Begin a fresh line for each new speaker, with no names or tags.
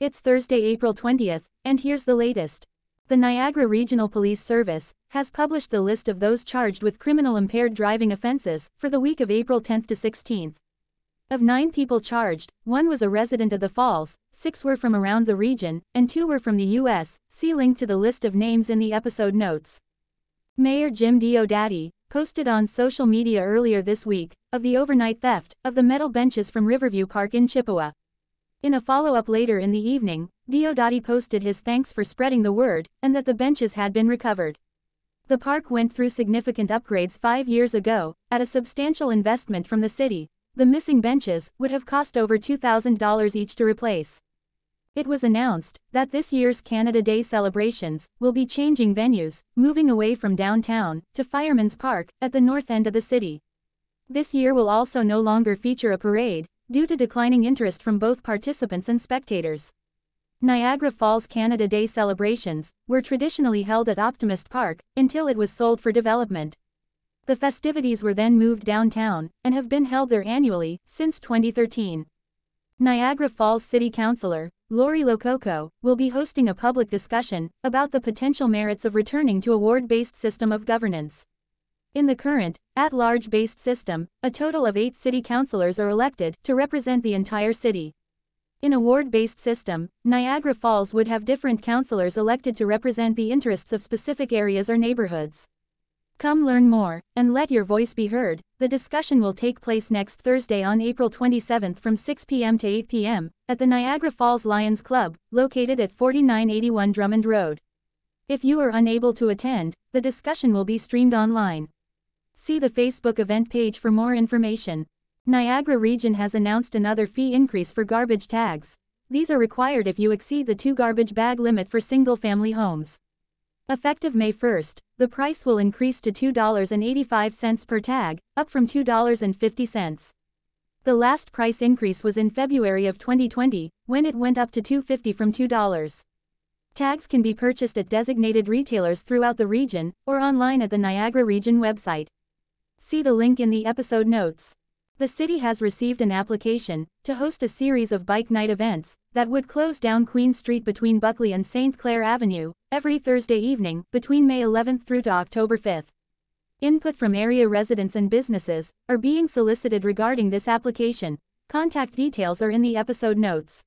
It's Thursday, April 20th, and here's the latest. The Niagara Regional Police Service has published the list of those charged with criminal impaired driving offenses for the week of April 10th to 16th. Of nine people charged, one was a resident of the Falls, six were from around the region, and two were from the U.S. See link to the list of names in the episode notes. Mayor Jim Diodati posted on social media earlier this week of the overnight theft of the metal benches from Riverview Park in Chippawa. In a follow-up later in the evening, Diodati posted his thanks for spreading the word and that the benches had been recovered. The park went through significant upgrades five years ago, at a substantial investment from the city, the missing benches would have cost over $2,000 each to replace. It was announced that this year's Canada Day celebrations will be changing venues, moving away from downtown to Firemen's Park at the north end of the city. This year will also no longer feature a parade, due to declining interest from both participants and spectators. Niagara Falls Canada Day celebrations were traditionally held at Optimist Park until it was sold for development. The festivities were then moved downtown and have been held there annually since 2013. Niagara Falls City Councilor, Lori Lococo, will be hosting a public discussion about the potential merits of returning to a ward-based system of governance. In the current, at-large based system, a total of eight city councilors are elected to represent the entire city. In a ward-based system, Niagara Falls would have different councilors elected to represent the interests of specific areas or neighborhoods. Come learn more, and let your voice be heard. The discussion will take place next Thursday on April 27 from 6 p.m. to 8 p.m. at the Niagara Falls Lions Club, located at 4981 Drummond Road. If you are unable to attend, the discussion will be streamed online. See the Facebook event page for more information. Niagara Region has announced another fee increase for garbage tags. These are required if you exceed the two garbage bag limit for single family homes. Effective May 1st, the price will increase to $2.85 per tag, up from $2.50. The last price increase was in February of 2020, when it went up to $2.50 from $2. Tags can be purchased at designated retailers throughout the region or online at the Niagara Region website. See the link in the episode notes. The city has received an application to host a series of bike night events that would close down Queen Street between Buckley and St. Clair Avenue every Thursday evening between May 11 through to October 5. Input from area residents and businesses are being solicited regarding this application. Contact details are in the episode notes.